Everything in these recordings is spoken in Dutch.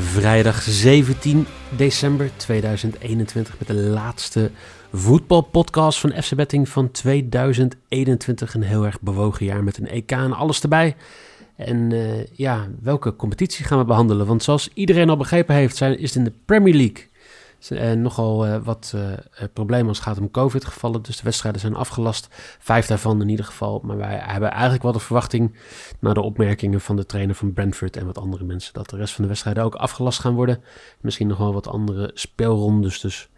Vrijdag 17 december 2021 met de laatste voetbalpodcast van FC Betting van 2021. Een heel erg bewogen jaar met een EK en alles erbij. En uh, ja, welke competitie gaan we behandelen? Want zoals iedereen al begrepen heeft, zijn, is het in de Premier League uh, nogal uh, wat problemen als het gaat om COVID gevallen. Dus de wedstrijden zijn afgelast. Vijf daarvan in ieder geval. Maar wij hebben eigenlijk wel de verwachting, na de opmerkingen van de trainer van Brentford en wat andere mensen, dat de rest van de wedstrijden ook afgelast gaan worden. Misschien nog wel wat andere speelrondes. Dus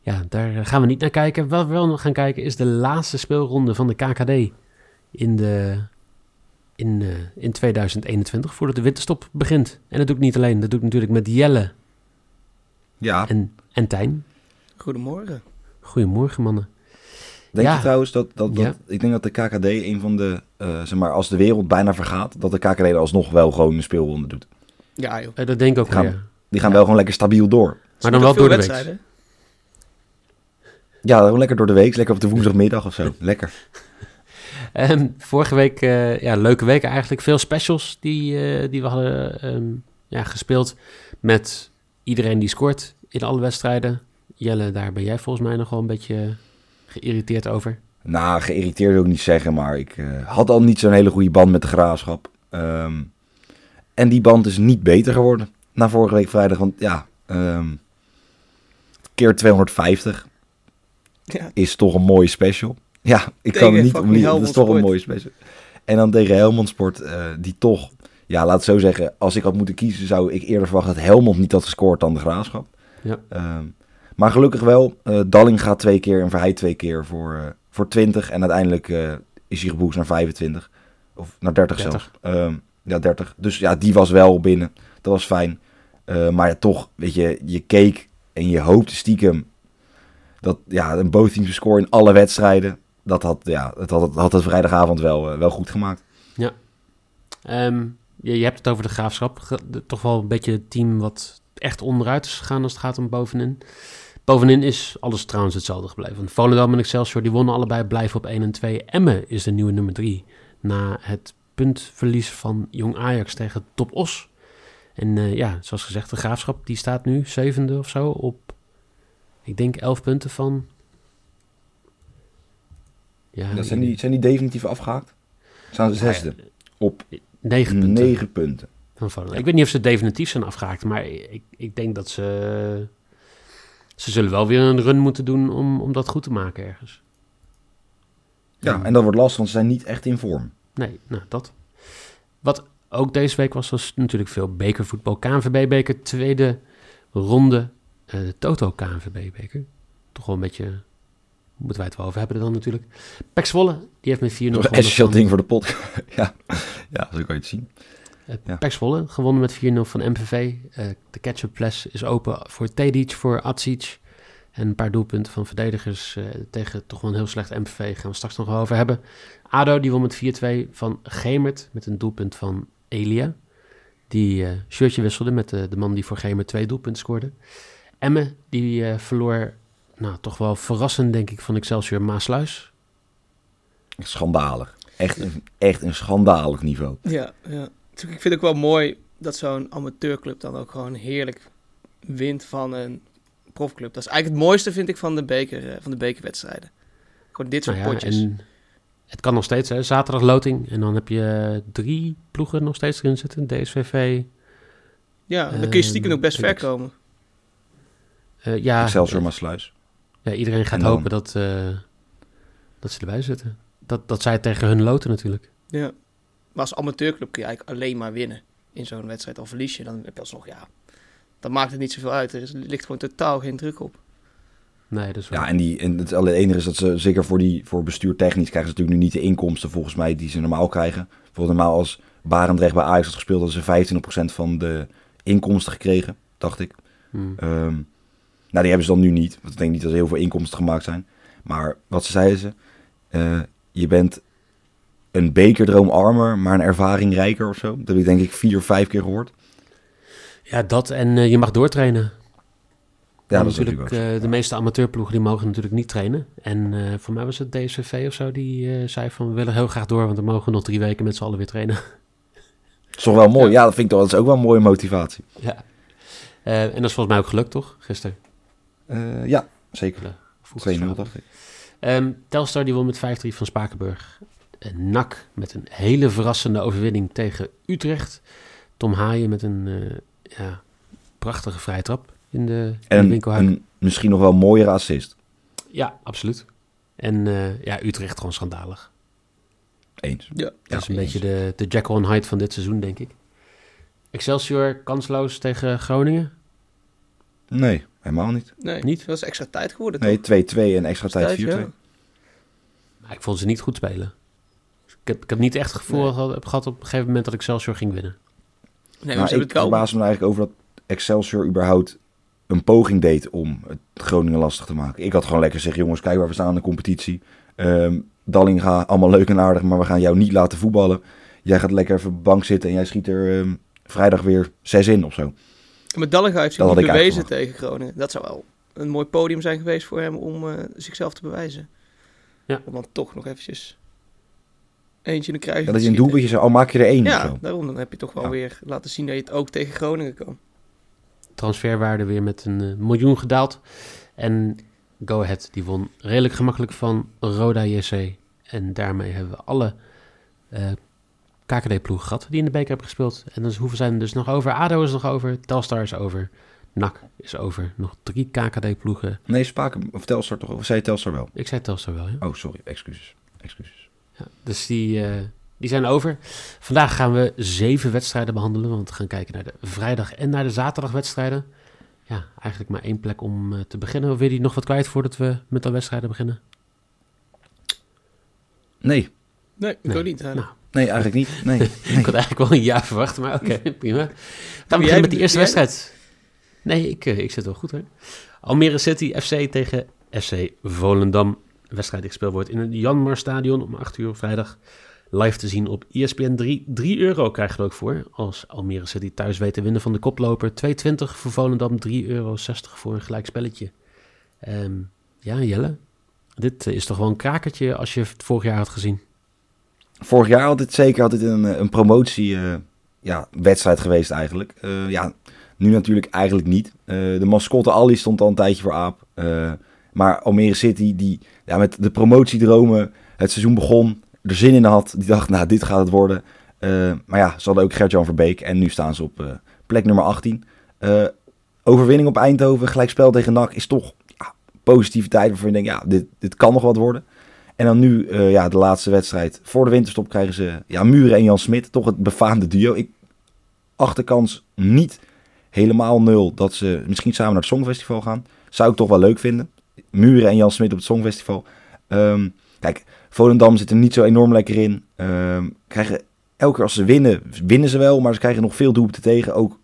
ja, daar gaan we niet naar kijken. Wat we wel gaan kijken is de laatste speelronde van de KKD in de in, in 2021, voordat de winterstop begint. En dat doe ik niet alleen, dat doe ik natuurlijk met Jelle. Ja. En, en Tijn. Goedemorgen. Goedemorgen, mannen. Denk Ja. je trouwens dat, dat, dat Ja. ik denk dat de KKD een van de, eh, zeg maar, als de wereld bijna vergaat, dat de KKD er alsnog wel gewoon een speelronde doet. Ja joh. Eh, dat denk ik ook Gaan- wel, ja. Die gaan wel gewoon lekker stabiel door. Maar dan wel door de week. wedstrijden. Ja, gewoon lekker door de week, lekker op de woensdagmiddag of zo. Lekker. Ehm, vorige week, eh, ja, leuke week eigenlijk. Veel specials die, eh, die we hadden ehm, ja, gespeeld met iedereen die scoort in alle wedstrijden. Jelle, daar ben jij volgens mij nog wel een beetje geïrriteerd over. Nou, geïrriteerd wil ik niet zeggen, maar ik eh, had al niet zo'n hele goede band met de graafschap. Ehm, en die band is niet beter geworden na vorige week vrijdag. Want ja, ehm, keer 250 Ja. is toch een mooie special. Ja, ik Tegen kan het niet omliegen. Het is toch een mooie special. En dan tegen Helmond Sport, eh, die toch, ja, laat het zo zeggen, als ik had moeten kiezen, zou ik eerder verwachten dat Helmond niet had gescoord dan de graafschap. Ja. Ehm, maar gelukkig wel, eh Dalling gaat twee keer en Verheij twee keer voor, eh, voor 20. En uiteindelijk eh, is hij geboekt naar 25. Of naar 30, 30. zelfs. Ehm, ja, 30. Dus ja, die was wel binnen. Dat was fijn. Maar ja, toch, weet je, je keek en je hoopte stiekem dat ja, een both teams score in alle wedstrijden. Dat had, ja, het had, had het vrijdagavond wel, wel goed gemaakt. Ehm, je, je hebt het over de graafschap. Toch wel een beetje het team wat echt onderuit is gegaan als het gaat om bovenin. Bovenin is alles trouwens hetzelfde gebleven. Want Volendam en Excelsior die wonnen allebei, blijven op 1 en 2. Emmen is de nieuwe nummer 3. Na het puntverlies van Jong Ajax tegen Top Os. En eh, ja, zoals gezegd, de graafschap die staat nu zevende of zo op, ik denk 11 punten van... Ja, Dat zijn, die, zijn die definitief afgehaakt? Staan ze zesde? Op 9 punten. negen punten. van. Ik weet niet of ze definitief zijn afgehaakt, maar ik, ik denk dat ze... Ze zullen wel weer een run moeten doen om, om dat goed te maken ergens. Ja, en dat wordt lastig, want ze zijn niet echt in vorm. Nee, nou dat. Wat ook deze week was, was natuurlijk veel bekervoetbal. KNVB-beker, tweede ronde. eh, de Toto KNVB-beker. Toch wel een beetje... Moeten wij het wel over hebben dan natuurlijk. Pek Zwolle, die heeft met 4-0 Dat was een gewonnen essentieel ding voor de pot. ja. ja, zo kan je het zien. Uh, Ja. Pek Zwolle, gewonnen met 4-0 van MVV. Eh, de ketchup fles is open voor Tedic, voor Atsic. En een paar doelpunten van verdedigers eh, tegen toch wel een heel slecht MVV. Gaan we straks nog wel over hebben. ADO, die won met 4-2 van Gemert. Met een doelpunt van Elia. Die eh, shirtje wisselde met de, de man die voor Gemert twee doelpunten scoorde. Emme, die eh, verloor, nou toch wel verrassend denk ik, van Excelsior Maasluis. Schandalig. Echt een, echt een schandalig niveau. Ja, ja. Dus ik vind het ook wel mooi dat zo'n amateurclub dan ook gewoon heerlijk wint van een profclub. Dat is eigenlijk het mooiste, vind ik, van de, beker, eh, van de bekerwedstrijden. Gewoon dit soort Nou ja, potjes. en het kan nog steeds, hè. Zaterdag loting. En dan heb je drie ploegen nog steeds erin zitten. DSVV. Ja, dan kun je stiekem Ehm, ook best ver komen. eh, ja, Excelsior eh, Maasluis. Ja, iedereen gaat dan- hopen dat, eh, dat ze erbij zitten. Dat, dat zij tegen hun loten natuurlijk. Ja. Maar als amateurclub kun je eigenlijk alleen maar winnen in zo'n wedstrijd. Al verlies je, dan heb je alsnog, ja, dan maakt het niet zoveel uit. Er is- ligt gewoon totaal geen druk op. Nee, dat is wel. Ja, en, die, en het alleen enige is dat ze, zeker voor, die, voor bestuur technisch, krijgen ze natuurlijk nu niet de inkomsten volgens mij die ze normaal krijgen. Bijvoorbeeld normaal als Barendrecht bij Ajax had gespeeld, hadden ze 25% van de inkomsten gekregen, dacht ik. Hmm. Ehm, die hebben ze dan nu niet. Want ik denk niet dat er heel veel inkomsten gemaakt zijn. Maar wat ze zeiden ze, eh, je bent een bekerdroom armer, maar een ervaring rijker of zo. Dat heb ik denk ik vier, vijf keer gehoord. Ja, dat en eh, je mag doortrainen. Ja, dat natuurlijk eh, de meeste amateurploegen die mogen natuurlijk niet trainen. En voor mij was het DSVV of zo die zei van we willen heel graag door, want we mogen nog drie weken met z'n allen weer trainen. Dat is toch wel mooi. Ja, dat vind ik toch. Dat is ook wel een mooie motivatie. ja. En dat is volgens mij ook gelukt, toch? Gisteren. Eh, ja, zeker. 2-0 Vroeg dacht ik. Ehm, Telstar die won met 5-3 van Spakenburg. En NAC met een hele verrassende overwinning tegen Utrecht. Tom Haaien met een eh, ja, prachtige vrije trap in de, in de En winkelhaak. een misschien nog wel mooiere assist. Ja, absoluut. En eh, ja, Utrecht gewoon schandalig. Eens. Ja. Dat is een eens. beetje de, de Jekyll en Hyde van dit seizoen, denk ik. Excelsior kansloos tegen Groningen. Nee, helemaal niet. Nee, Niet? Dat was extra tijd geworden, Nee, toch? 2-2 en extra tijd 4-2. ja. Maar ik vond ze niet goed spelen. Ik heb, ik heb niet echt het gevoel Nee. gehad, heb gehad op een gegeven moment dat Excelsior ging winnen. Nee, ze ik hebben het wel. verbaas me er eigenlijk over dat Excelsior überhaupt een poging deed om het Groningen lastig te maken. Ik had gewoon lekker gezegd, jongens, kijk waar we staan in de competitie. Ehm Dallinga, allemaal leuk en aardig, maar we gaan jou niet laten voetballen. Jij gaat lekker even op de bank zitten en jij schiet er ehm, vrijdag weer zes in of zo. Maar Dallinga heeft zich Dat niet bewezen tegen Groningen. Dat zou wel een mooi podium zijn geweest voor hem om eh, zichzelf te bewijzen. Ja. Om dan toch nog eventjes eentje in de krijgen Ja, dat je een doelpuntje zou, al maak je er één of Ja, zo. daarom dan heb je toch wel Ja. weer laten zien dat je het ook tegen Groningen kan. Transferwaarde weer met een eh, miljoen gedaald. En Go Ahead die won redelijk gemakkelijk van Roda JC. En daarmee hebben we alle eh KKD-ploegen gehad die in de beker hebben gespeeld. En dan hoeveel zijn er dus nog over? ADO is nog over, Telstar is over, NAC is over. Nog drie KKD-ploegen. Nee, Spaken, of Telstar toch? Of zei je Telstar wel? Ik zei Telstar wel, ja. Oh, sorry, excuses. excuses. Ja, dus die, eh, die zijn over. Vandaag gaan we zeven wedstrijden behandelen. Want we gaan kijken naar de vrijdag en naar de zaterdagwedstrijden. Ja, eigenlijk maar één plek om eh, te beginnen. Of wil je nog wat kwijt voordat we met de wedstrijden beginnen? Nee, Nee, ik Nee. ook niet. Nou, nee, eigenlijk niet. Nee. ik had eigenlijk wel een jaar verwacht, maar oké, prima. Gaan we jij- beginnen met de eerste jij- wedstrijd. Nee, ik, eh, ik zit wel goed hoor. Almere City FC tegen SC Volendam. Wedstrijd die gespeeld wordt in het Janmar Stadion om 8 uur vrijdag. Live te zien op ESPN 3. 3 euro krijg je er ook voor. Als Almere City thuis weet te winnen van de koploper. 2,20 voor Volendam. 3,60 euro voor een gelijk spelletje. Ehm, ja, Jelle. Dit is toch wel een krakertje als je het vorig jaar had gezien. Vorig jaar had dit zeker dit een, eh, een promotie eh, ja, wedstrijd geweest eigenlijk. Eh, ja, nu natuurlijk eigenlijk niet. De mascotte Ali stond al een tijdje voor Aap. Maar Almere City, die ja, met de promotiedromen het seizoen begon, er zin in had. Die dacht, nou, dit gaat het worden. Maar ja, ze hadden ook Gert-Jan Verbeek en nu staan ze op plek nummer 18. Eh, overwinning op Eindhoven, gelijkspel tegen NAC, is toch ja, positiviteit waarvan je denkt, ja, dit, dit kan nog wat worden. En dan nu, eh, ja, de laatste wedstrijd. Voor de winterstop krijgen ze ja, Muren en Jan Smit. Toch het befaamde duo. Ik achterkans niet helemaal nul dat ze misschien samen naar het Songfestival gaan. Zou ik toch wel leuk vinden. Muren en Jan Smit op het Songfestival. Ehm, kijk, Volendam zit er niet zo enorm lekker in. Ehm, krijgen, elke keer als ze winnen, winnen ze wel. Maar ze krijgen nog veel doelpunten tegen. Ook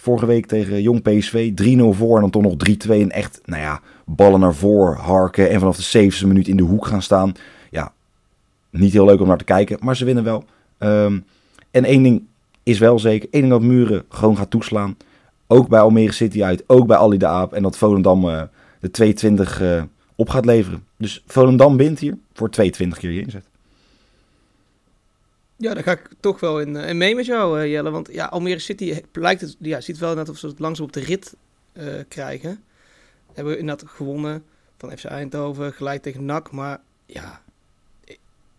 vorige week tegen Jong PSV. 3-0 voor en dan toch nog 3-2. En echt, nou ja, ballen naar voren harken. En vanaf de 70 minuut in de hoek gaan staan. Ja, niet heel leuk om naar te kijken. Maar ze winnen wel. Ehm, en één ding is wel zeker. één ding dat Muren gewoon gaat toeslaan. Ook bij Almere City uit. Ook bij Ali de Aap. En dat Volendam eh, de 22 eh, op gaat leveren. Dus Volendam wint hier voor 22 keer je inzet. Ja, daar ga ik toch wel in, eh, in mee met jou, eh, Jelle. Want ja, Almere City lijkt het, ja, ziet wel net of ze het langzaam op de rit eh, krijgen. Hebben we inderdaad gewonnen van FC Eindhoven, gelijk tegen NAC. Maar ja,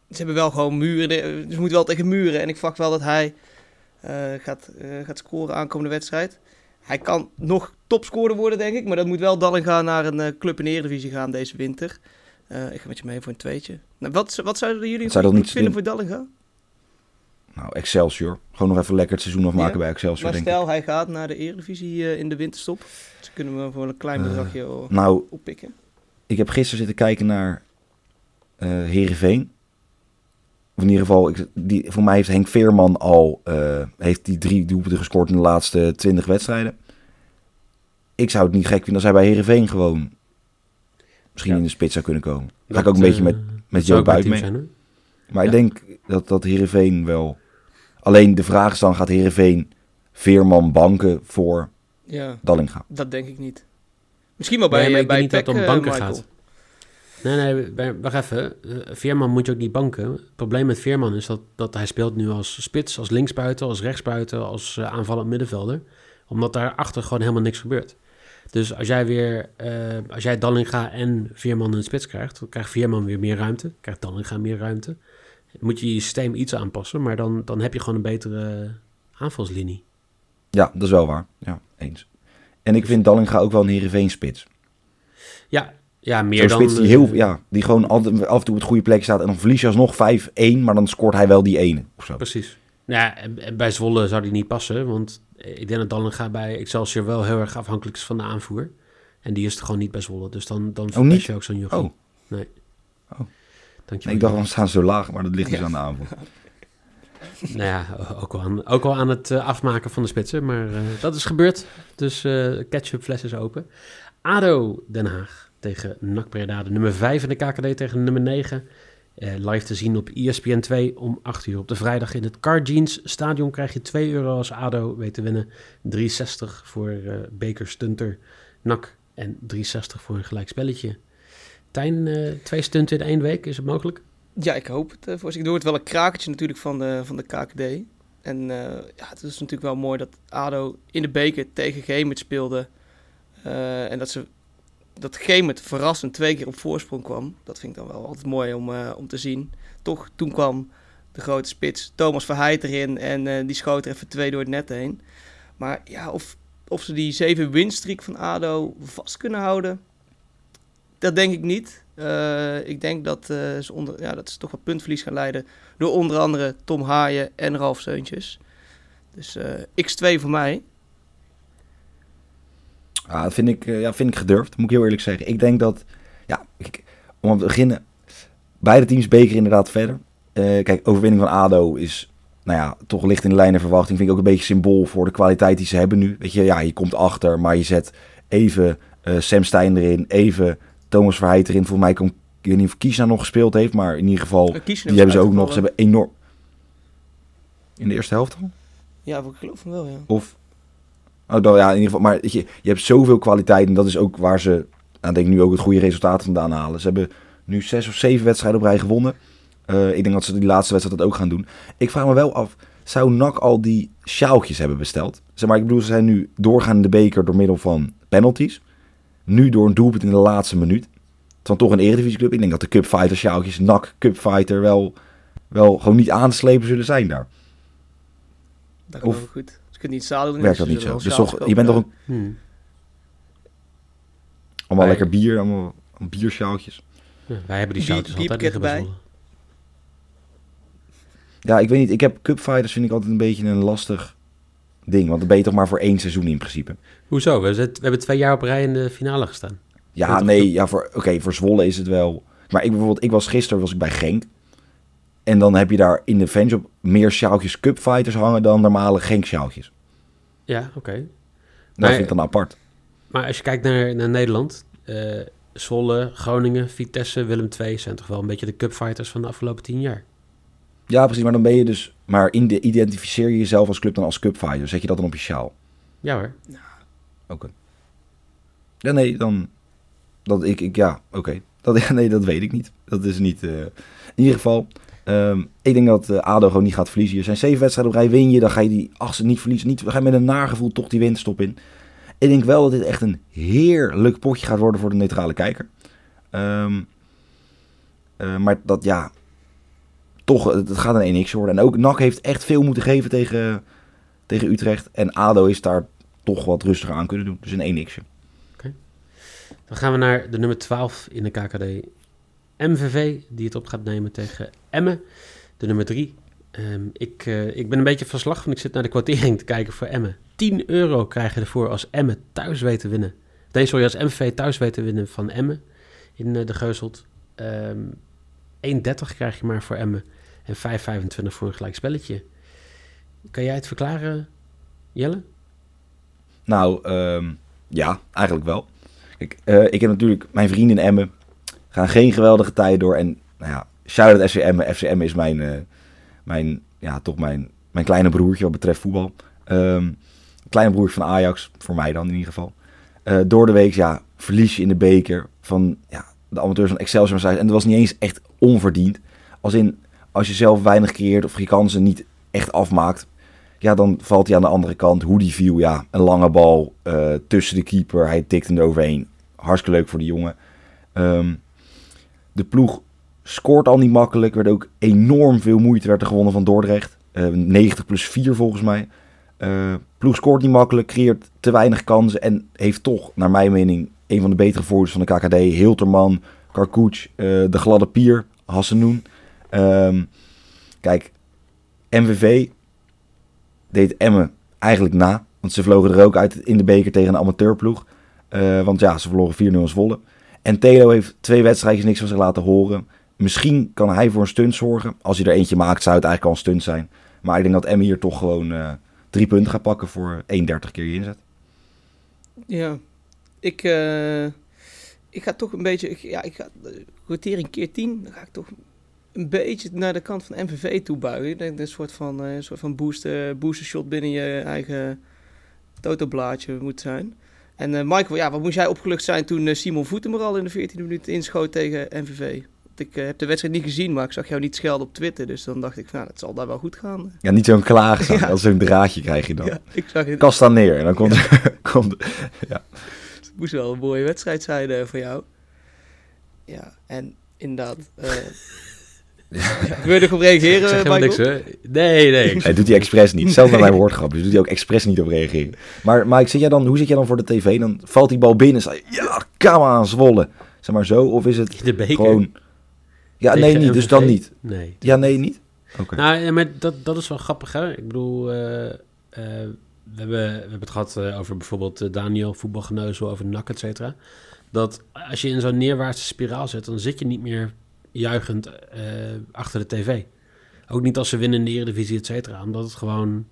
ze hebben wel gewoon muren. Ze moeten wel tegen muren. En ik verwacht wel dat hij gaat, eh, gaat scoren aankomende wedstrijd. Hij kan nog topscorer worden, denk ik. Maar dat moet wel Dallinga naar een club in de Eredivisie gaan deze winter. Ik ga met je mee voor een tweetje. Nou, wat, wat zouden jullie goed niet vinden voor Dallinga? Nou, Excelsior. Gewoon nog even lekker het seizoen afmaken Ja, bij Excelsior, Maar denk stel, hij gaat naar de Eredivisie eh, in de winterstop. Dus kunnen we voor een klein Eh, bedragje ik. Nou, oppikken. ik heb gisteren zitten kijken naar eh Heerenveen. Of in ieder geval, ik, die, voor mij heeft Henk Veerman al eh, heeft die drie doelpunten gescoord in de laatste twintig wedstrijden. Ik zou het niet gek vinden als hij bij Heerenveen gewoon misschien Ja. in de spits zou kunnen komen. Ga ik ook een beetje met, met zou Jo ook mijn Buit team mee. zijn. Maar Ja. ik denk dat, dat Heerenveen wel... Alleen de vraag is dan, gaat Heerenveen Veerman banken voor Ja, Dallinga? dat denk ik niet. Misschien wel bij, Nee, maar ik bij denk niet dat het om eh, banken Michael. gaat. Nee, nee, wacht even. Eh, Veerman moet je ook niet banken. Het probleem met Veerman is dat, dat hij speelt nu als spits, als linksbuiten, als rechtsbuiten, als eh, aanvallend middenvelder. Omdat daarachter gewoon helemaal niks gebeurt. Dus als jij weer, eh, als jij Dallinga en Veerman in de spits krijgt, dan krijgt Veerman weer meer ruimte, krijgt Dallinga meer ruimte. Moet je je systeem iets aanpassen, maar dan, dan heb je gewoon een betere aanvalslinie. Ja, dat is wel waar. Ja, eens. En ik vind Dallinga ook wel een Heerenveen spits. Ja, ja meer dan... spits die, eh, heel, ja, die gewoon altijd, af en toe op het goede plek staat. En dan verlies je alsnog 5-1, maar dan scoort hij wel die ene. Of zo. Precies. Ja, en- en bij Zwolle zou die niet passen, want ik denk dat Dallinga bij Excelsior wel heel erg afhankelijk is van de aanvoer. En die is er gewoon niet bij Zwolle, dus dan, dan niet? je ook zo'n jochie. Oh. Nee. Oh. Dankjewel. Ik dacht, we staan zo laag, maar dat ligt dus aan de aanval. Nou ja, ook wel aan, ook wel aan het eh, afmaken van de spitsen, maar eh, dat is gebeurd. Dus eh ketchupfles is open. ADO Den Haag tegen NAC Breda, de nummer 5 in de KKD tegen nummer 9. Eh, live te zien op ESPN 2 om 8 uur op de vrijdag in het Car Jeans Stadion krijg je 2 euro als ADO weet te winnen. 3,60 voor eh Beker Stunter NAC en 3,60 voor een gelijk spelletje. Tijn, eh, twee stunten in één week, is het mogelijk? Ja, ik hoop het. eh, voor zich. Er wordt wel een krakertje natuurlijk van de, van de KKD. En eh, ja, het is natuurlijk wel mooi dat ADO in de beker tegen Gemert speelde. En dat ze dat Gemert verrassend twee keer op voorsprong kwam. Dat vind ik dan wel altijd mooi om, om te zien. Toch, toen kwam de grote spits Thomas Verheid erin. En die schoot er even twee door het net heen. Maar ja, of, of ze die zeven winstreek van ADO vast kunnen houden... Dat denk ik niet. Eh, ik denk dat, eh, ze onder, ja, dat ze toch wat puntverlies gaan leiden. Door onder andere Tom Haaien en Ralf Seuntjes. Dus eh, x2 voor mij. Ja, dat vind ik, ja, vind ik gedurfd, moet ik heel eerlijk zeggen. Ik denk dat, ja, om te beginnen, beide teams beker inderdaad verder. Kijk, overwinning van ADO is, nou ja, toch licht in de lijn en verwachting. Vind ik ook een beetje symbool voor de kwaliteit die ze hebben nu. Weet je, ja, je komt achter, maar je zet even Sam Stein erin, even Thomas Verheid erin. Volgens mij komt, ik weet niet of Kiesna nog gespeeld heeft, maar in ieder geval, Eh, die hebben ze ook nog. Ze hebben enorm... In de eerste helft al? Ja, ik geloof hem wel, ja. Of. Oh, dan, ja, in ieder geval. Maar weet je, je hebt zoveel kwaliteit. En dat is ook waar ze. Nou, denk ik nu ook het goede resultaat vandaan halen. Ze hebben nu zes of zeven wedstrijden op rij gewonnen. Eh, ik denk dat ze die laatste wedstrijd dat ook gaan doen. Ik vraag me wel af. Zou NAC al die sjaaltjes hebben besteld? Zeg maar, ik bedoel, ze zijn nu doorgaan in de beker door middel van penalties. Nu door een doelpunt in de laatste minuut. Van toch een eredivisieclub. Ik denk dat de Cupfighter sjaaltjes, NAC Cupfighter, wel, wel gewoon niet aan te slepen zullen zijn daar. Dat Of- geloof ik goed. Ze kunnen niet zadel doen. Werkt dus dat niet zo? Dus toch, je bent toch een Hmm. Allemaal lekker bier, allemaal biersjaaltjes. Ja, wij hebben die zoutjes altijd liggen bierpakket bij erbij. Ja, ik weet niet. Ik heb cupfighters vind ik altijd een beetje een lastig ding. Want dan ben je toch maar voor één seizoen in principe. Hoezo? We, we hebben twee jaar op rij in de finale gestaan. Ja, toch? nee, ja, voor, oké, voor Zwolle is het wel. Maar ik bijvoorbeeld, ik was gisteren was ik bij Genk. En dan heb je daar in de fanshop meer sjaaltjes cupfighters hangen dan normale Genk sjaaltjes. Ja, oké. Dat Maar- vind ik dan apart. Maar als je kijkt naar, naar Nederland, eh Zwolle, Groningen, Vitesse, Willem II zijn toch wel een beetje de cupfighters van de afgelopen tien jaar. Ja, precies. Maar dan ben je dus. Maar in de, identificeer je jezelf als club dan als cupfighter. Zet je dat dan op je sjaal? Ja hoor. Oké. Ja, nee, dan. Dat ik, ik ja, oké. Dat, ja, nee, dat weet ik niet. Dat is niet. eh, in ieder geval. ehm, ik denk dat eh, ADO gewoon niet gaat verliezen. Er zijn zeven wedstrijden op rij. Win je, dan ga je die achtste niet verliezen. Niet, dan ga je met een nagevoel toch die winterstop in. Ik denk wel dat dit echt een heerlijk potje gaat worden voor de neutrale kijker. Ehm, eh, maar dat ja. Toch, het gaat een 1x worden. En ook NAC heeft echt veel moeten geven tegen, tegen Utrecht. En ADO is daar toch wat rustiger aan kunnen doen. Dus een 1x'je. Dan gaan we naar de nummer 12 in de KKD. MVV, die het op gaat nemen tegen Emmen. De nummer 3 Ehm, ik, eh, ik ben een beetje van slag, want ik zit naar de kwartering te kijken voor Emmen. 10 euro krijg je ervoor als Emmen thuis weet te winnen. Nee, sorry, als MV thuis weet te winnen van Emmen in eh, de Geuzelt. Ehm 1,30 krijg je maar voor Emmen en 5,25 voor een gelijk spelletje. Kan jij het verklaren, Jelle? Nou, ehm, ja, eigenlijk wel. Eh, ik heb natuurlijk mijn vrienden in Emmen. Gaan geen geweldige tijden door. En nou ja, shout-out FC Emmen. FC Emmen is mijn, eh, mijn, ja, toch mijn, mijn kleine broertje wat betreft voetbal. Ehm kleine broertje van Ajax, voor mij dan in ieder geval. Eh, door de week, ja, verlies je in de beker van ja, de amateurs van Excelsior. En dat was niet eens echt onverdiend. Als in, als je zelf weinig creëert of je kansen niet echt afmaakt. Ja, dan valt hij aan de andere kant. Hoe die viel, ja, een lange bal eh, tussen de keeper. Hij tikt hem eroverheen. Hartstikke leuk voor die jongen. Ehm, de ploeg scoort al niet makkelijk. Er werd ook enorm veel moeite werd er gewonnen van Dordrecht. Eh, 90 plus 4 volgens mij. Eh, ploeg scoort niet makkelijk, creëert te weinig kansen. En heeft toch, naar mijn mening, een van de betere voorbeelden van de KKD. Hilterman, Karkoec, eh, de gladde pier, Hassenoen. Ehm, kijk, MVV deed Emmen eigenlijk na. Want ze vlogen er ook uit in de beker tegen een amateurploeg. Eh, want ja, ze verloren 4-0 in Zwolle. En Telo heeft twee wedstrijdjes niks van zich laten horen. Misschien kan hij voor een stunt zorgen. Als hij er eentje maakt, zou het eigenlijk al een stunt zijn. Maar ik denk dat Emmen hier toch gewoon eh, drie punten gaat pakken voor 31 keer je inzet. Ja, ik, eh, ik ga toch een beetje, ik, ja, ik ga rotering keer 10, dan ga ik toch een beetje naar de kant van MVV toe buigen. Ik denk dat een soort van, eh, een soort van booster, booster shot binnen je eigen totoblaadje moet zijn. En eh, Michael, ja, wat moest jij opgelucht zijn toen eh, Simon Voeten er al in de 14e minuut inschoot tegen MVV? Ik heb de wedstrijd niet gezien, maar ik zag jou niet schelden op Twitter. Dus dan dacht ik, nou, het zal daar wel goed gaan. Ja, niet zo'n klaagzang. Ja. Als zo'n draadje krijg je dan. Ja, ik zag het. Kast dan neer en dan komt, komt Het moest wel een mooie wedstrijd zijn voor jou. Ja, en inderdaad. wil je erop reageren, Ik zeg Michael? niks, hè? Nee, nee. Hij doet hij expres niet. Zelfs naar mijn woordgrap. Dus doet hij ook expres niet op reageren. Maar Mike, zit jij dan, hoe zit jij dan voor de tv? Dan valt die bal binnen. Je, ja, kom aan, Zwolle. Zeg maar zo. Of is het In de beker. gewoon... Ja, tegen nee, niet. Dus dan niet. Nee. Ja, nee, niet. Oké. Nou, ja, maar dat, dat is wel grappig, hè? Ik bedoel, eh, eh, we, hebben, we hebben het gehad eh, over bijvoorbeeld Daniel, voetbalgeneuzel, over NAC, et cetera. Dat als je in zo'n neerwaartse spiraal zit, dan zit je niet meer juichend eh, achter de tv. Ook niet als ze winnen in de Eredivisie, et cetera. Omdat het gewoon,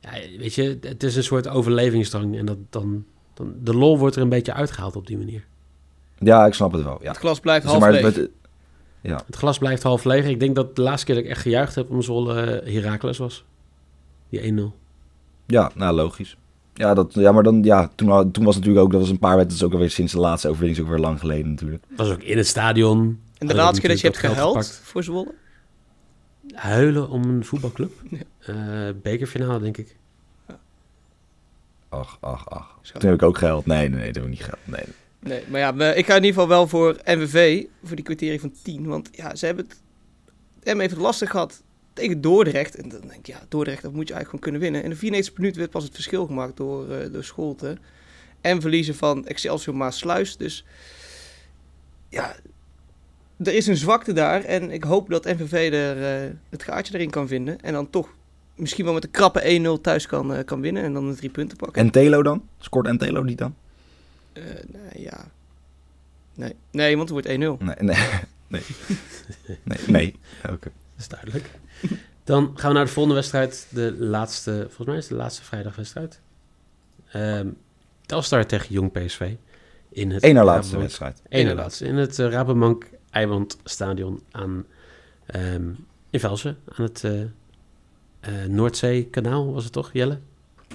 ja, weet je, het is een soort overlevingsdrang. En dat dan, dan, de lol wordt er een beetje uitgehaald op die manier. Ja, ik snap het wel. Ja. Het glas blijft Zeg half maar, leeg. met- Het glas blijft half leeg. Ik denk dat de laatste keer dat ik echt gejuicht heb om Zwolle eh, Heracles was. Die 1-0. ja, nou, logisch. Ja, dat, ja maar dan, ja, toen, toen was natuurlijk ook, dat was een paar wedstrijden, ook alweer sinds de laatste overwinning, is ook weer lang geleden natuurlijk. was ook in het stadion. En de laatste keer dat je hebt gehuild gepakt. voor Zwolle? Huilen om een voetbalclub. Eh, bekerfinale, denk ik. Ach, ach, ach. Schat. Toen heb ik ook geld. Nee, nee, nee, toen heb ik niet geld. Nee. Nee, maar ja, ik ga in ieder geval wel voor MVV, voor die kwartiering van 10. Want ja, ze hebben het... M heeft het lastig gehad tegen Dordrecht. En dan denk ik, ja, Dordrecht, dat moet je eigenlijk gewoon kunnen winnen. En in de 94 minuut werd pas het verschil gemaakt door, eh door Scholten. En verliezen van Excelsior Maasluis. Dus ja, er is een zwakte daar. En ik hoop dat MVV er eh, het gaatje erin kan vinden. En dan toch misschien wel met een krappe 1-0 thuis kan, eh, kan winnen. En dan de drie punten pakken. En Telo dan? Scoort en Telo niet dan? Eh, nee, ja. Nee. nee, want het wordt 1-0. Nee, nee. Nee. Nee, nee. Oké. Dat is duidelijk. Dan gaan we naar de volgende wedstrijd. De laatste, volgens mij is het de laatste vrijdagwedstrijd. Ehm Telstar tegen Jong PSV. In het Eén na laatste Rabobank- wedstrijd. Eén na laatste. In het uh, Rabobank Eiland Stadion aan, ehm, in Velsen. Aan het eh eh, Noordzee-kanaal was het toch, Jelle?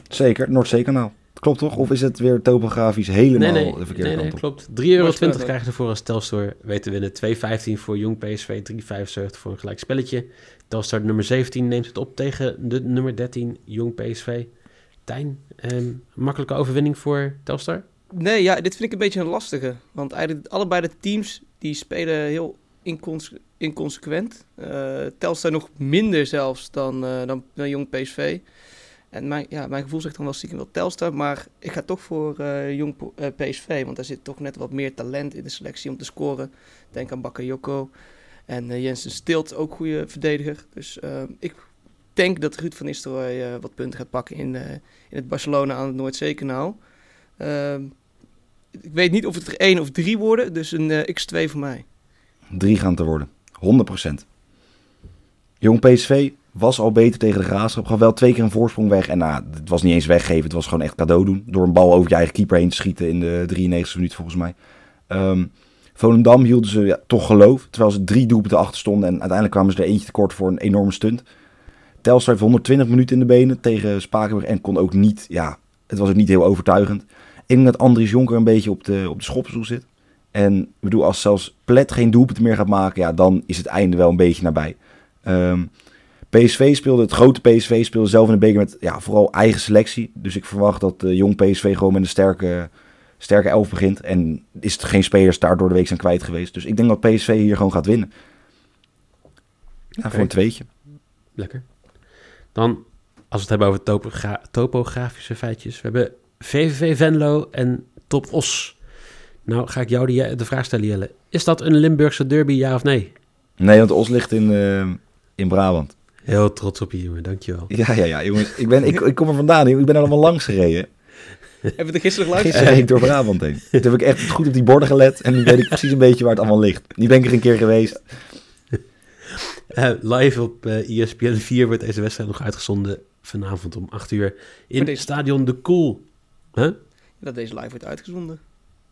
Zeker, Noordzeekanaal. Klopt toch? Of is het weer topografisch helemaal nee, nee, de verkeerde nee, nee, kant op? klopt. 3,20 euro krijg je ervoor als Telstar weet te winnen. 2,15 voor Jong PSV, 3,75 voor een gelijk spelletje. Telstar nummer 17 neemt het op tegen de nummer 13 Jong PSV. Tijn, ehm, makkelijke overwinning voor Telstar? Nee, ja, dit vind ik een beetje een lastige. Want eigenlijk allebei de teams die spelen heel incons inconsequent. Eh Telstar nog minder zelfs dan, eh, dan, Jong PSV. En mijn, ja, mijn gevoel zegt dan wel stiekem wel Telstar. Maar ik ga toch voor eh, Jong PSV. Want daar zit toch net wat meer talent in de selectie om te scoren. Denk aan Bakayoko. En uh, Jensen Stilt, ook goede verdediger. Dus uh, ik denk dat Ruud van Nistelrooy uh, wat punten gaat pakken in, in het Barcelona aan het Noordzeekanaal. Ik weet niet of het er één of drie worden, dus een x2 voor mij. Drie gaan te worden, 100%. Jong PSV was al beter tegen de Graafschap. Gaf wel twee keer een voorsprong weg. En nou, het was niet eens weggeven. Het was gewoon echt cadeau doen. Door een bal over je eigen keeper heen te schieten in de 93 minuut volgens mij. Um, Volendam hielden ze ja, toch geloof. Terwijl ze drie doelpunten achter stonden. En uiteindelijk kwamen ze er eentje tekort voor een enorme stunt. Telstar heeft 120 minuten in de benen tegen Spakenburg. En kon ook niet, ja, het was ook niet heel overtuigend. Ik denk dat Andries Jonker een beetje op de, op de schopstoel zit. En ik bedoel, als zelfs Plet geen doelpunten meer gaat maken, ja, dan is het einde wel een beetje nabij. Um, PSV speelde, het grote PSV speelde zelf in de beker met ja, vooral eigen selectie. Dus ik verwacht dat uh, jong PSV gewoon met een sterke, sterke elf begint. En is het geen spelers daar door de week zijn kwijt geweest. Dus ik denk dat PSV hier gewoon gaat winnen. Ja, okay. voor een tweetje. Lekker. Dan, als we het hebben over topogra topografische feitjes. We hebben VVV Venlo en Top Os. Nou ga ik jou die, de vraag stellen, Jelle. Is dat een Limburgse derby, ja of nee? Nee, want Os ligt in, uh, in Brabant. Heel trots op je, jongen. Dankjewel. Ja, ja, ja, jongens. Ik, ben, ik, ik kom er vandaan. Ik ben allemaal langs gereden. Hebben we er gisteren langs? Gisteren reed ik door Brabant heen. Toen heb ik echt goed op die borden gelet. En nu weet ik precies een beetje waar het allemaal ligt. Nu ben ik er een keer geweest. Uh, live op uh, ESPN 4 wordt deze wedstrijd nog uitgezonden. Vanavond om 8 uur. In het stadion De Koel. Huh? Dat deze live wordt uitgezonden.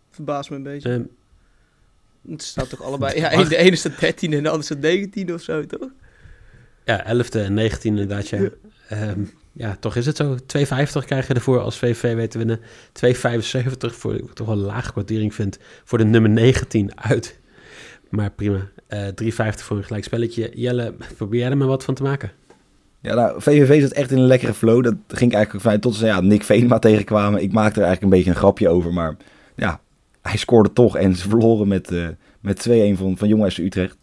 Verbaast me een beetje. Um, het staat toch allebei... Ja, de ene staat 13 en de andere staat 19 of zo, toch? Ja, 11e en 19e inderdaad, ja. Um, ja, toch is het zo. 2,50 krijg je ervoor als VV weet te winnen. 2,75 voor ik toch wel een lage kwartering vind voor de nummer 19 uit. Maar prima. Uh, 3,50 voor een gelijk spelletje. Jelle, probeer jij er maar wat van te maken? Ja, nou, VVV zat echt in een lekkere flow. Dat ging eigenlijk vanuit tot ze ja, Nick Venema tegenkwamen. Ik maakte er eigenlijk een beetje een grapje over. Maar ja, hij scoorde toch en ze verloren met, uh, met 2-1 van, van Jong FC Utrecht.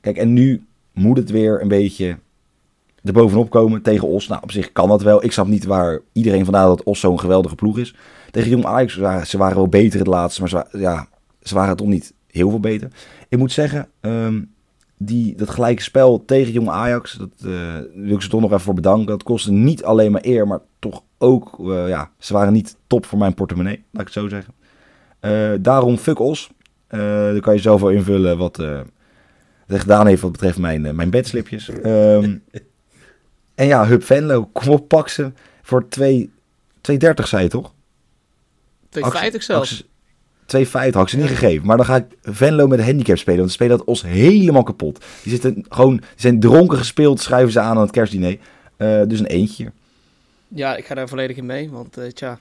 Kijk, en nu moet het weer een beetje er bovenop komen tegen Os. Nou, op zich kan dat wel. Ik snap niet waar iedereen vandaan dat Os zo'n geweldige ploeg is. Tegen Jong Ajax, ze waren wel beter het laatste, maar ze, ja, ze waren toch niet heel veel beter. Ik moet zeggen, um, die, dat gelijke spel tegen Jong Ajax, dat uh, wil ik ze toch nog even voor bedanken. Dat kostte niet alleen maar eer, maar toch ook, uh, ja, ze waren niet top voor mijn portemonnee, laat ik het zo zeggen. Uh, daarom fuck Os. daar kan je zelf wel invullen wat het gedaan heeft wat betreft mijn, uh, mijn bedslipjes. Um, en ja, Hub Venlo, kom op, pak ze voor 2,30 zei je toch? 2,50 zelfs. 2,50 had ik ze niet gegeven. Maar dan ga ik Venlo met een handicap spelen. Want ze spelen dat ons helemaal kapot. Die, zitten gewoon, die zijn dronken gespeeld, schuiven ze aan aan het kerstdiner. Uh, dus een eentje. Ja, ik ga daar volledig in mee. Want uh, tja,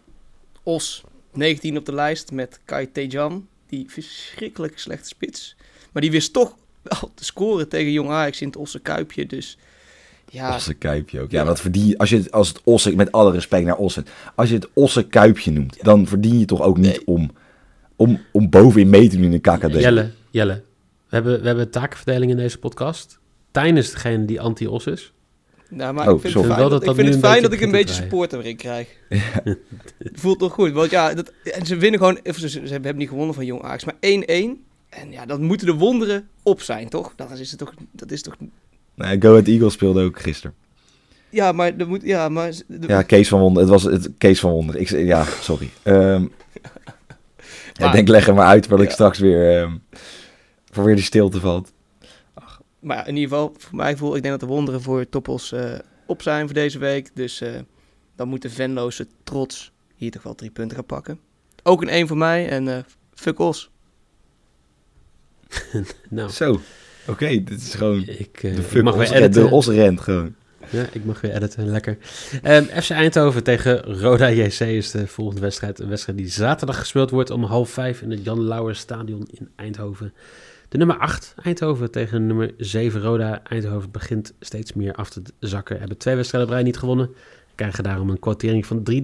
Os 19 op de lijst met Kai Tejan. Die verschrikkelijk slechte spits. Maar die wist toch wel te scoren tegen Jong Ajax in het Osse Kuipje. Dus ja. Osse Kuipje ook. Ja, dat verdien als je het, als het Osse, met alle respect naar Osse, als je het Osse Kuipje noemt, ja. dan verdien je toch ook niet nee. om, om, om bovenin mee te doen in de KKD. Jelle, Jelle, we hebben, we hebben takenverdeling in deze podcast. Tijn is degene die anti-Os is. Nou, maar oh, ik vind het fijn, dat, dat, ik vind het fijn dat ik een beetje support erin krijg. Ja. het voelt toch goed, want ja, dat, en ze winnen gewoon, ze, ze hebben niet gewonnen van Jong Ajax, maar 1-1. En ja, dan moeten de wonderen op zijn, toch? Dat is het toch, dat is toch Nee, Go Ahead Eagles speelde ook gisteren. Ja, maar er moet, ja, maar... De... Ja, Kees van Wonder. Het was het Kees van Wonder. Ik, ja, sorry. Um, maar, ik denk, leg er maar uit, wat ja. ik straks weer... Um, voor weer die stilte valt. Ach. Maar ja, in ieder geval, voor mij voel ik denk dat de wonderen voor Toppels uh, op zijn voor deze week. Dus uh, dan moet de Venloze trots hier toch wel drie punten gaan pakken. Ook een één voor mij en uh, fuck os. nou. Zo. Oké, okay, dit is gewoon ik, uh, de fuck mag os, weer editen. de os rent gewoon. Ja, ik mag weer editen, lekker. Um, FC Eindhoven tegen Roda JC is de volgende wedstrijd. Een wedstrijd die zaterdag gespeeld wordt om half vijf in het Jan Lauwer Stadion in Eindhoven. De nummer 8 Eindhoven tegen nummer 7 Roda. Eindhoven begint steeds meer af te zakken. Hebben twee wedstrijden op niet gewonnen. Krijgen daarom een kwartering van 3,30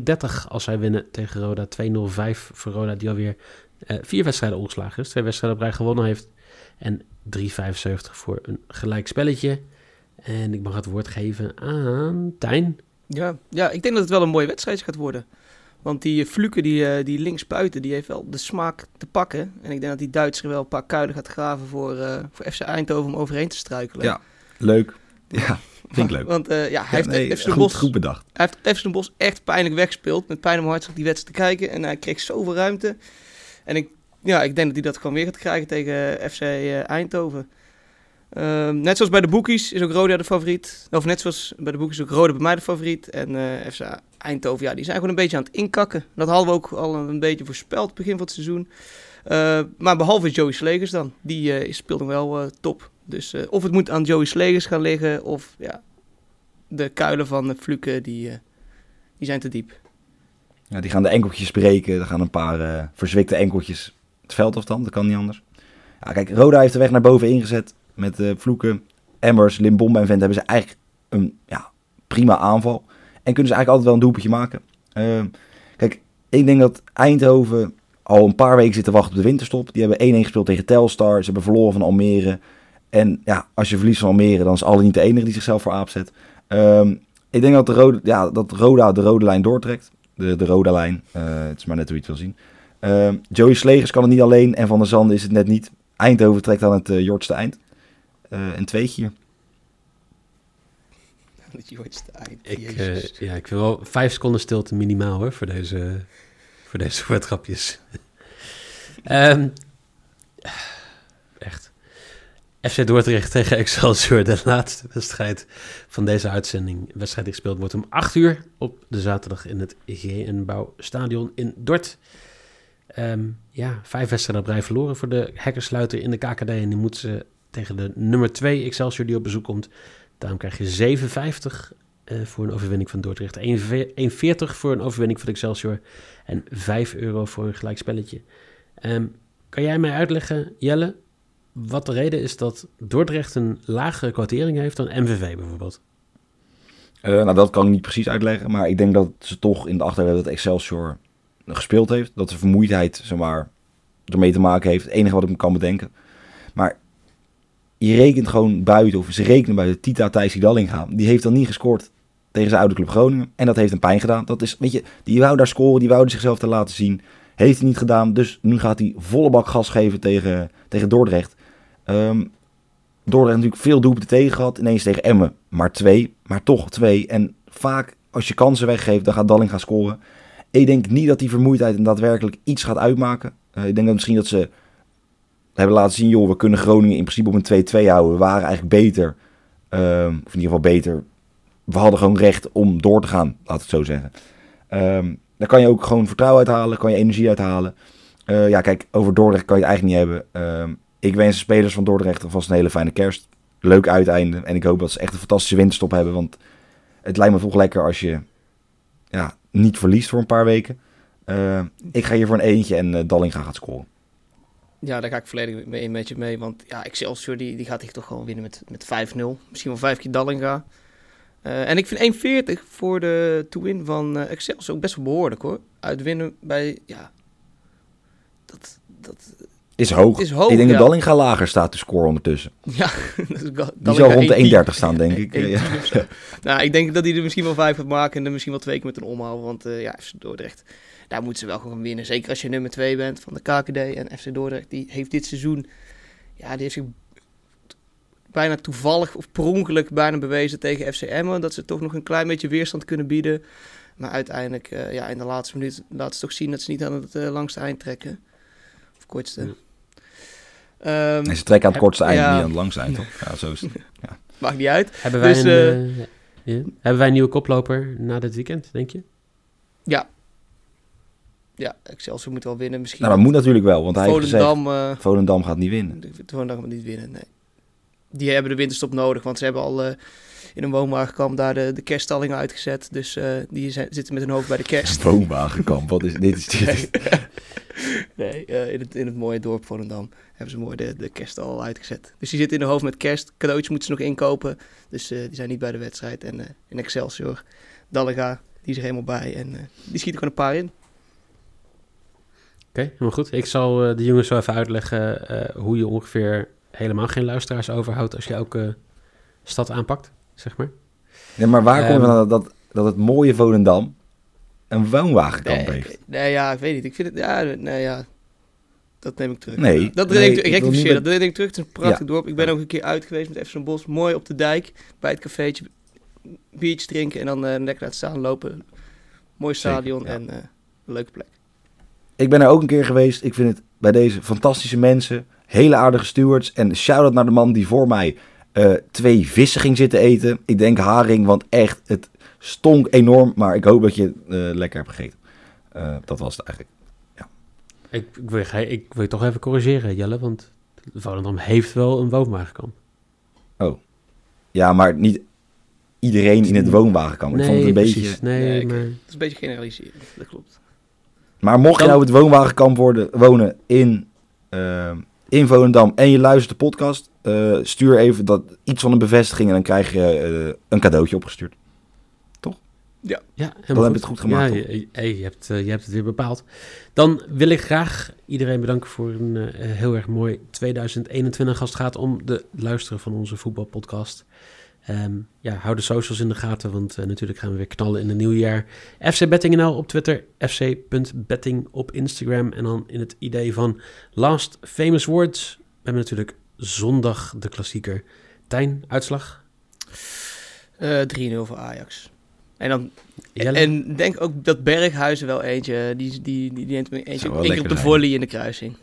als zij winnen tegen Roda. 2-0-5 voor Roda die alweer uh, vier wedstrijden ongeslagen is. Twee wedstrijden op gewonnen heeft. En 3,75 voor een gelijk spelletje. En ik mag het woord geven aan Tijn. Ja, ja, ik denk dat het wel een mooie wedstrijd gaat worden. Want die Fluke die, eh, die links buiten, die heeft wel de smaak te pakken. En ik denk dat die Duitser wel een paar kuilen gaat graven voor, eh, voor FC Eindhoven om overheen te struikelen. Ja, leuk. Ja, vind ik leuk. Want eh, ja, hij heeft nee, FC Den goed, bedacht. hij heeft FC Den Bosch echt pijnlijk weggespeeld. Met pijn om mijn hart zat ik die wedstrijd te kijken. En hij kreeg zoveel ruimte. En ik, ja, ik denk dat hij dat gewoon weer gaat krijgen tegen FC eh, Eindhoven. Ehm, net zoals bij de boekies is ook Roda de favoriet. Of net zoals bij de boekies ook Roda bij mij de favoriet. En eh, FC Eindhoven, ja, die zijn gewoon een beetje aan het inkakken. Dat hadden we ook al een beetje voorspeld begin van het seizoen. Eh, maar behalve Joey Slegers dan. Die eh, speelt nog wel eh, top. Dus of het moet aan Joey Slegers gaan liggen. Of ja, de kuilen van de Fluke, die, die zijn te diep. Ja, die gaan de enkeltjes breken. Er gaan een paar verzwikte enkeltjes het veld af dan. Dat kan niet anders. Ja, kijk, Roda heeft de weg naar boven ingezet. Met eh, Vloeken, Emmers, Limbomba en Vent hebben ze eigenlijk een ja, prima aanval. En kunnen ze eigenlijk altijd wel een doelpuntje maken. Ehm, kijk, ik denk dat Eindhoven al een paar weken zit te wachten op de winterstop. Die hebben 1-1 gespeeld tegen Telstar. Ze hebben verloren van Almere. En ja, als je verliest van Almere, dan is Alle niet de enige die zichzelf voor aap zet. Ehm, ik denk dat, de rode, ja, dat Roda de rode lijn doortrekt. De, de Roda lijn. Eh, het is maar net hoe je het wil zien. Ehm, Joey Slegers kan het niet alleen. En Van der Zanden is het net niet. Eindhoven trekt aan het uh, Jordste eind. Uh, een tweetje. Ik, eh, ja, ik wil wel vijf seconden stilte minimaal hoor, voor deze, voor deze wedgrapjes. Ehm, echt. FC Dordrecht tegen Excelsior, de laatste wedstrijd van deze uitzending. De wedstrijd die gespeeld wordt om 8 uur op de zaterdag in het GN Stadion in Dort. Ehm, ja, vijf wedstrijden op rij verloren voor de hekkersluiter in de KKD. En die moeten ze tegen de nummer 2 Excelsior die op bezoek komt. Daarom krijg je 7,50 eh, voor een overwinning van Dordrecht. 1,40 voor een overwinning van Excelsior. En 5 euro voor een gelijkspelletje. Ehm, kan jij mij uitleggen, Jelle, wat de reden is dat Dordrecht een lagere quotering heeft dan MVV bijvoorbeeld? Uh, nou, dat kan ik niet precies uitleggen. Maar ik denk dat ze toch in de achterhoofd dat Excelsior gespeeld heeft. Dat de vermoeidheid, zeg ermee te maken heeft. Het enige wat ik me kan bedenken. Maar je rekent gewoon buiten, of ze rekenen buiten Tita Thijs Dallinga. Die heeft dan niet gescoord tegen zijn oude club Groningen. En dat heeft hem pijn gedaan. Dat is, weet je, die wou daar scoren, die wou zichzelf te laten zien. Heeft hij niet gedaan, dus nu gaat hij volle bak gas geven tegen, tegen Dordrecht. Um, Dordrecht natuurlijk veel doelpunten tegen gehad. Ineens tegen Emmen, maar twee. Maar toch twee. En vaak, als je kansen weggeeft, dan gaat Dallinga scoren. Ik denk niet dat die vermoeidheid daadwerkelijk iets gaat uitmaken. Uh, ik denk dat misschien dat ze hebben laten zien, joh, we kunnen Groningen in principe op een 2-2 houden. We waren eigenlijk beter. Um, of in ieder geval beter. We hadden gewoon recht om door te gaan, laat ik het zo zeggen. Um, daar kan je ook gewoon vertrouwen uithalen, kan je energie uithalen. Uh, ja, kijk, over Dordrecht kan je het eigenlijk niet hebben. Um, ik wens de spelers van Dordrecht alvast een hele fijne kerst. Leuk uiteinde. En ik hoop dat ze echt een fantastische winterstop hebben. Want het lijkt me toch lekker als je ja, niet verliest voor een paar weken. Ik ga hier voor een eentje en uh, Dallinga gaat scoren. Ja, daar ga ik volledig mee, met je mee. Want ja, Excelsior die, die gaat hier toch gewoon winnen met, met 5-0. Misschien wel vijf keer Dallinga. Uh, en ik vind 1,40 voor de to-win van uh, Excelsior ook best wel behoorlijk hoor. Uitwinnen bij, ja, dat... dat is hoog. is hoog. Ik denk ja. dat Dallinga lager staat te scoren ondertussen. Ja, die zal rond de 1,30 staan, denk ik. ja. nou, ik denk dat hij er misschien wel vijf gaat maken en er misschien wel twee keer met een omhaal. Want uh, ja, Dordrecht, daar moeten ze wel gewoon winnen. Zeker als je nummer 2 bent van de KKD. En FC Dordrecht, die heeft dit seizoen, ja, die heeft zich bijna toevallig of per ongeluk bijna bewezen tegen FC Emmen. Dat ze toch nog een klein beetje weerstand kunnen bieden. Maar uiteindelijk, uh, ja, in de laatste minuut laten ze toch zien dat ze niet aan het uh, langste eind trekken. Of kortste. Ja. Um, nee, ze trekken aan het kortste eind, ja. niet aan het langste eind, toch? Ja, zo is het. Ja. Maakt niet uit. Hebben wij, dus, een, uh, ja. Hebben wij een nieuwe koploper na dit weekend, denk je? Ja. Ja, Excelsior moet wel winnen misschien. Nou, dat moet natuurlijk wel, want hij Volendam, heeft gezegd, Volendam gaat niet winnen. Volendam gaat niet winnen, nee. Die hebben de winterstop nodig, want ze hebben al uh, in een woonwagenkamp daar de, de kerststallingen uitgezet. Dus uh, die zijn, zitten met hun hoofd bij de kerst. Woonwagenkamp, wat is dit? Is dit? nee, uh, in, het, in het mooie dorp Volendam hebben ze mooi de, de kerst al uitgezet. Dus die zitten in de hoofd met kerst. Cadeautjes moeten ze nog inkopen. Dus die zijn niet bij de wedstrijd. En in Excelsior, Dallega, die is er helemaal bij. En die schiet er gewoon een paar in. Oké, okay, helemaal goed. Ik zal de jongens zo even uitleggen hoe je ongeveer helemaal geen luisteraars overhoudt als je elke stad aanpakt, zeg maar. Nee, maar waar komt het dat, dat het mooie Volendam een woonwagenkamp nee, heeft. nee, ja, ik weet niet. Ik vind het, ja, nee, ja. Dat neem ik terug. Nee, Dat nee, ik, rectificeer dat. Neem ik terug. Het is een prachtig Ja. dorp. Ik ben ook een keer uit geweest met FC Bos. Mooi op de dijk. Bij het cafeetje. Biertjes drinken en dan eh lekker laten staan lopen. Mooi Zeker, stadion ja. en eh, een leuke plek. Ik ben er ook een keer geweest. Ik vind het bij deze fantastische mensen, hele aardige stewards. En shout-out naar de man die voor mij eh, twee vissen ging zitten eten. Ik denk haring, want echt, het stonk enorm. Maar ik hoop dat je het eh, lekker hebt gegeten. Eh, dat was het eigenlijk. Ik, ik, wil, je- ik wil je toch even corrigeren, Jelle, want Volendam heeft wel een woonwagenkamp. Ja, maar niet iedereen in het woonwagenkamp. Ik vond het een beetje... Nee, Nee, ik- maar... Het is een beetje generaliseren. Dat klopt. Maar mocht je Dan- nou het woonwagenkamp worden, wonen in, eh, in Volendam en je luistert de podcast, eh, stuur even dat, iets van een bevestiging en dan krijg je eh, een cadeautje opgestuurd. Ja, Dan helemaal heb je het goed gemaakt, Ja, je, hey, je, hebt, eh, je hebt het weer bepaald. Dan wil ik graag iedereen bedanken voor een eh, heel erg mooi 2021 als het gaat om de luisteren van onze voetbalpodcast. Ehm, ja, hou de socials in de gaten, want eh, natuurlijk gaan we weer knallen in het nieuwe jaar. FC BettingNL op Twitter, fc.betting op Instagram. En dan in het idee van Last Famous Words. We hebben natuurlijk zondag de klassieker. Tijn, uitslag? Eh 3-0 voor Ajax. En dan Jelle? En denk ook dat Berghuizen wel eentje, die, die, die, die neemt me eentje, op de volley in de kruising.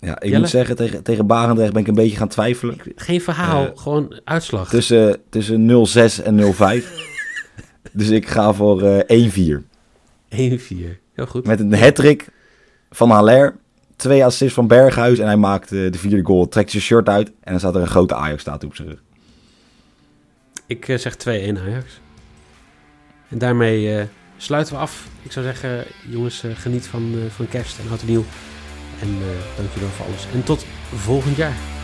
Ja, ik Jelle? moet zeggen, tegen, tegen Barendrecht ben ik een beetje gaan twijfelen. Ik- geen verhaal, Eh, gewoon uitslag. Tussen, tussen 0-6 en 0-5. dus ik ga voor eh 1-4. 1-4. Heel goed. Met een hat van Haller. Twee assists van Berghuis. En hij maakt eh, de vierde goal. Trekt zijn shirt uit. En dan staat er een grote Ajax-statue op zijn rug. Ik eh, zeg 2-1 Ajax. En daarmee sluiten we af. Ik zou zeggen, jongens, geniet van, van kerst en oud en nieuw. En eh dank jullie wel voor alles. En tot volgend jaar.